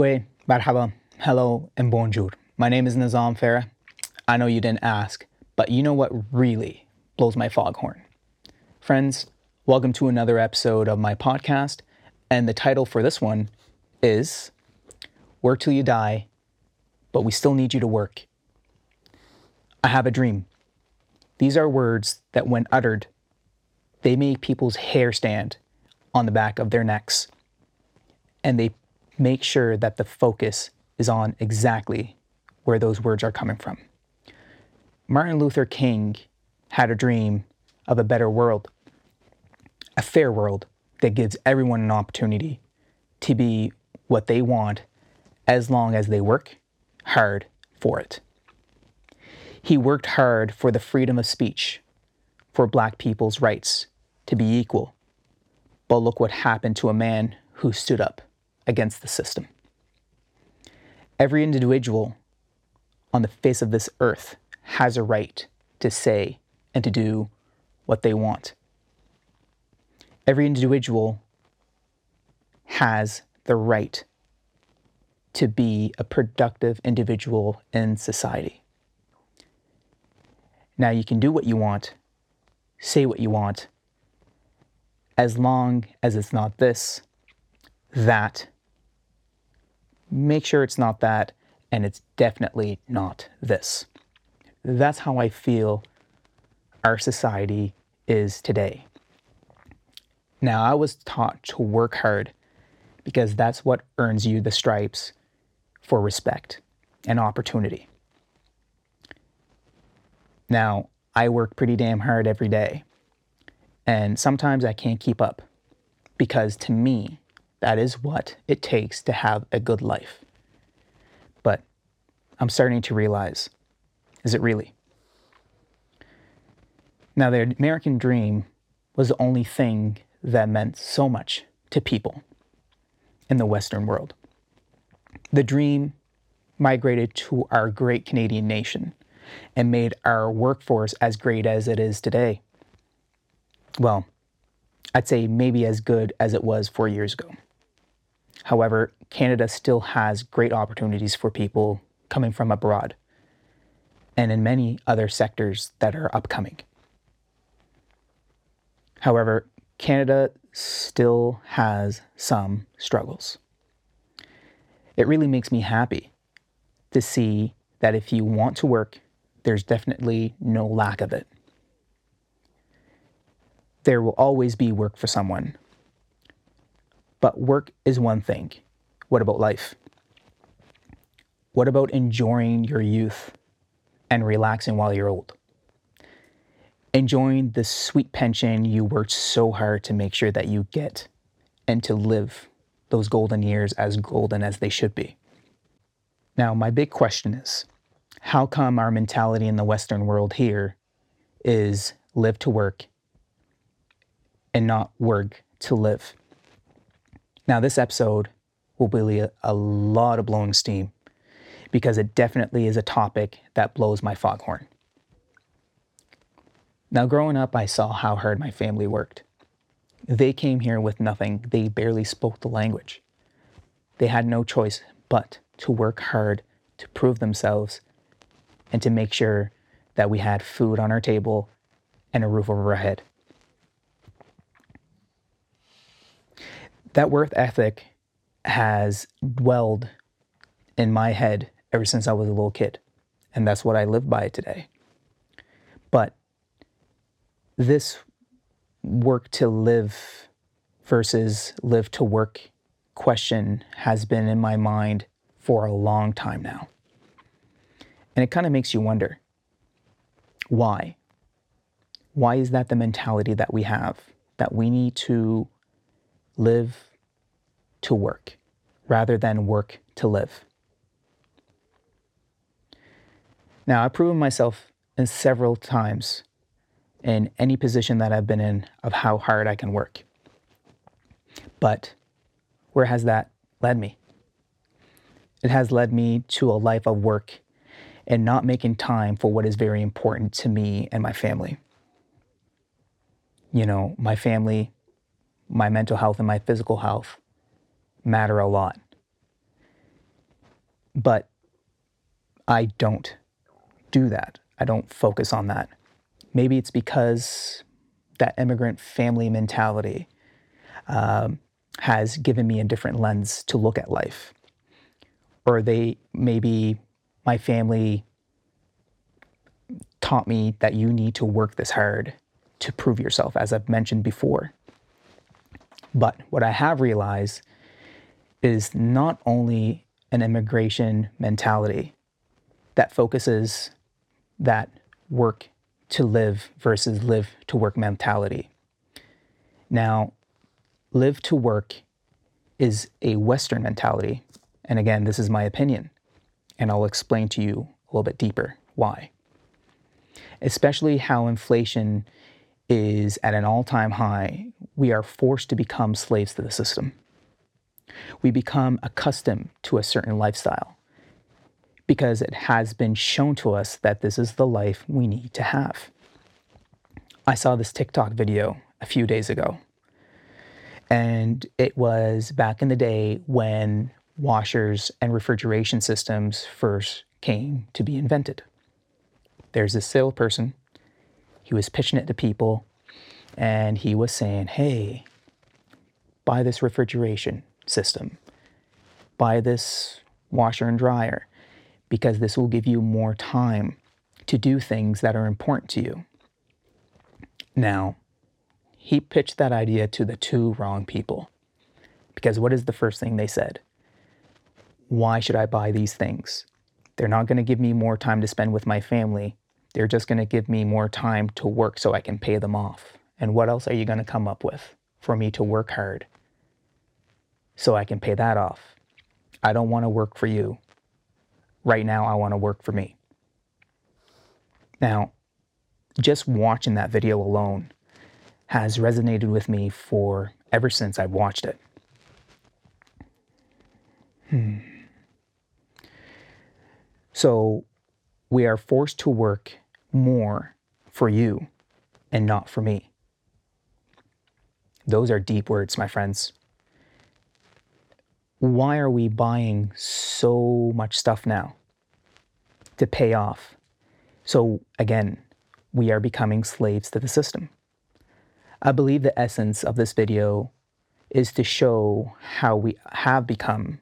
Marhaba, hello, and bonjour. My name is Nizam Farah. I know you didn't ask, but you know what really blows my foghorn? Friends, welcome to another episode of my podcast. And the title for this one is Work Till You Die, but we still need you to work. I have a dream. These are words that, when uttered, they make people's hair stand on the back of their necks. And they make sure that the focus is on exactly where those words are coming from. Martin Luther King had a dream of a better world, a fair world that gives everyone an opportunity to be what they want as long as they work hard for it. He worked hard for the freedom of speech, for black people's rights to be equal. But look what happened to a man who stood up against the system. Every individual on the face of this earth has a right to say and to do what they want. Every individual has the right to be a productive individual in society. Now, you can do what you want, say what you want, as long as it's not this, that, make sure it's not that, and it's definitely not this. That's how I feel our society is today. Now, I was taught to work hard because that's what earns you the stripes for respect and opportunity. Now, I work pretty damn hard every day, and sometimes I can't keep up because to me, that is what it takes to have a good life. But I'm starting to realize is it really? Now, the American dream was the only thing that meant so much to people in the Western world. The dream migrated to our great Canadian nation and made our workforce as great as it is today. Well, I'd say maybe as good as it was four years ago. However, Canada still has great opportunities for people coming from abroad and in many other sectors that are upcoming. However, Canada still has some struggles. It really makes me happy to see that if you want to work, there's definitely no lack of it. There will always be work for someone. But work is one thing. What about life? What about enjoying your youth and relaxing while you're old? enjoying the sweet pension you worked so hard to make sure that you get and to live those golden years as golden as they should be. Now, my big question is how come our mentality in the Western world here is live to work and not work to live? Now, this episode will be a, lot of blowing steam because it definitely is a topic that blows my foghorn. Now, growing up, I saw how hard my family worked. They came here with nothing, they barely spoke the language. They had no choice but to work hard to prove themselves and to make sure that we had food on our table and a roof over our head. That worth ethic has dwelled in my head ever since I was a little kid, and that's what I live by today. But this work to live versus live to work question has been in my mind for a long time now. And it kind of makes you wonder why? Why is that the mentality that we have? That we need to live to work rather than work to live? Now, I've proven myself in several times in any position that I've been in of how hard I can work. But where has that led me? It has led me to a life of work and not making time for what is very important to me and my family. You know, my family, my mental health, and my physical health matter a lot. But I don't do that. I don't focus on that. Maybe it's because that immigrant family mentality um, has given me a different lens to look at life. Or they maybe my family taught me that you need to work this hard to prove yourself, as I've mentioned before. But what I have realized is not only an immigration mentality that focuses that work to live versus live to work mentality. Now, live to work is a Western mentality. And again, this is my opinion. And I'll explain to you a little bit deeper why. Especially how inflation is at an all time high, we are forced to become slaves to the system. We become accustomed to a certain lifestyle because it has been shown to us that this is the life we need to have. I saw this TikTok video a few days ago, and it was back in the day when washers and refrigeration systems first came to be invented. There's this salesperson, he was pitching it to people, and he was saying, Hey, buy this refrigeration system, buy this washer and dryer because this will give you more time to do things that are important to you. Now, he pitched that idea to the two wrong people. Because what is the first thing they said? Why should I buy these things? They're not going to give me more time to spend with my family. They're just going to give me more time to work so I can pay them off. And what else are you going to come up with for me to work hard so I can pay that off? I don't want to work for you. Right now, I want to work for me. Now, just watching that video alone has resonated with me for ever since I've watched it. Hmm. So, we are forced to work more for you and not for me. Those are deep words, my friends why are we buying so much stuff now to pay off? So again, we are becoming slaves to the system. I believe the essence of this video is to show how we have become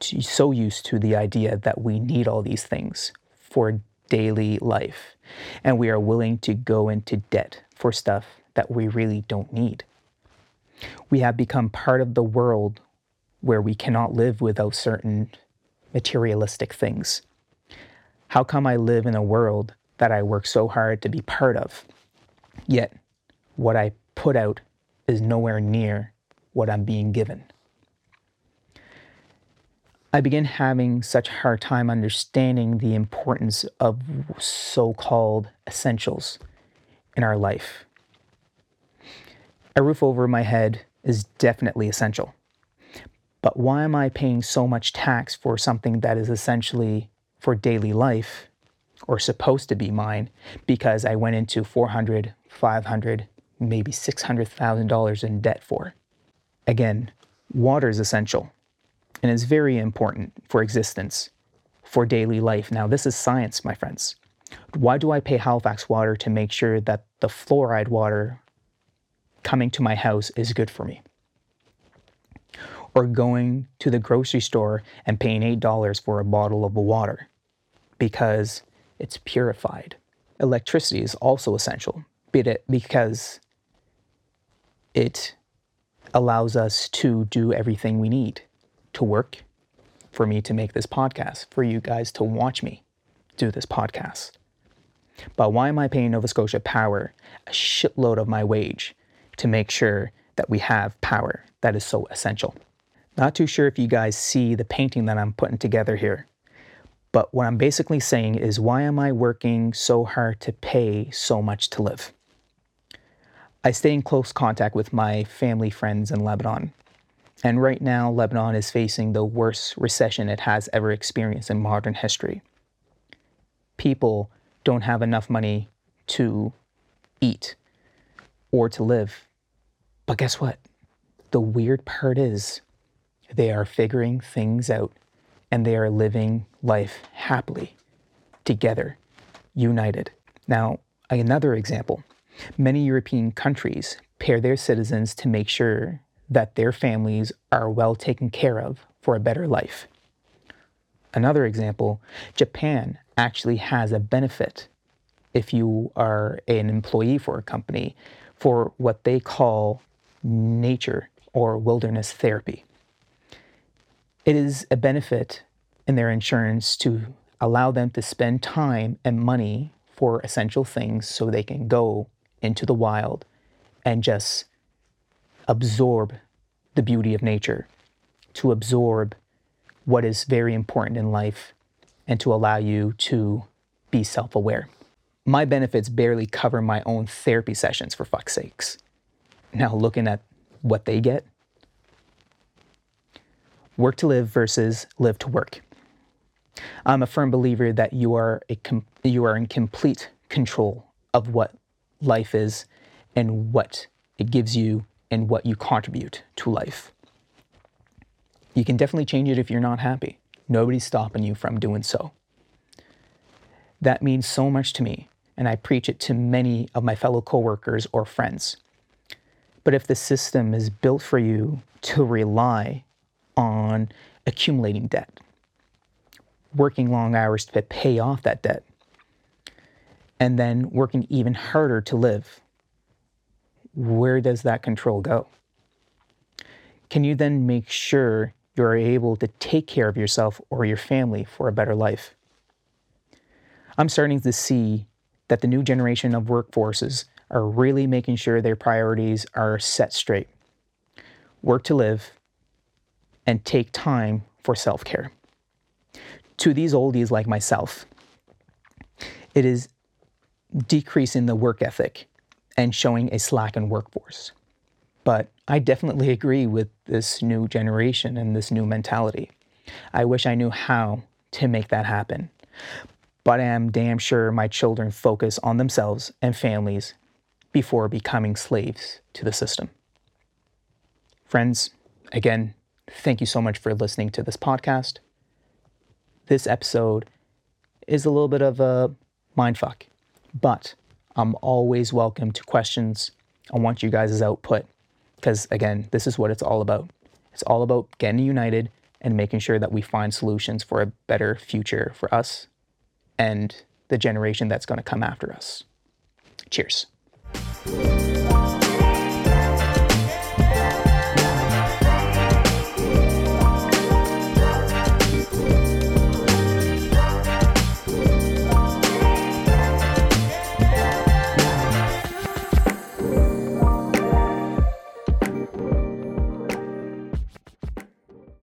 so used to the idea that we need all these things for daily life, and we are willing to go into debt for stuff that we really don't need. We have become part of the world where we cannot live without certain materialistic things? How come I live in a world that I work so hard to be part of, yet what I put out is nowhere near what I'm being given? I begin having such a hard time understanding the importance of so called essentials in our life. A roof over my head is definitely essential. But why am I paying so much tax for something that is essentially for daily life or supposed to be mine because I went into 400, 500, maybe $600,000 in debt for? Again, water is essential and is very important for existence, for daily life. Now, this is science, my friends. Why do I pay Halifax Water to make sure that the fluoride water coming to my house is good for me? or going to the grocery store and paying $8 for a bottle of water because it's purified. Electricity is also essential because it allows us to do everything we need to work, for me to make this podcast, for you guys to watch me do this podcast. But why am I paying Nova Scotia Power a shitload of my wage to make sure that we have power that is so essential? Not too sure if you guys see the painting that I'm putting together here. But what I'm basically saying is why am I working so hard to pay so much to live? I stay in close contact with my family friends in Lebanon. And right now, Lebanon is facing the worst recession it has ever experienced in modern history. People don't have enough money to eat or to live. But guess what? The weird part is they are figuring things out and they are living life happily together, united. Now, another example many European countries pair their citizens to make sure that their families are well taken care of for a better life. Another example Japan actually has a benefit if you are an employee for a company for what they call nature or wilderness therapy. It is a benefit in their insurance to allow them to spend time and money for essential things so they can go into the wild and just absorb the beauty of nature, to absorb what is very important in life, and to allow you to be self aware. My benefits barely cover my own therapy sessions, for fuck's sakes. Now, looking at what they get work to live versus live to work. I'm a firm believer that you are, a com- you are in complete control of what life is and what it gives you and what you contribute to life. You can definitely change it if you're not happy. Nobody's stopping you from doing so. That means so much to me, and I preach it to many of my fellow coworkers or friends. But if the system is built for you to rely on accumulating debt, working long hours to pay off that debt, and then working even harder to live, where does that control go? Can you then make sure you're able to take care of yourself or your family for a better life? I'm starting to see that the new generation of workforces are really making sure their priorities are set straight. Work to live and take time for self care. To these oldies like myself, it is decreasing the work ethic and showing a slackened workforce. But I definitely agree with this new generation and this new mentality. I wish I knew how to make that happen. But I am damn sure my children focus on themselves and families before becoming slaves to the system. Friends, again, thank you so much for listening to this podcast. This episode is a little bit of a mindfuck. But I'm always welcome to questions. I want you guys' output because, again, this is what it's all about. It's all about getting united and making sure that we find solutions for a better future for us and the generation that's going to come after us. Cheers.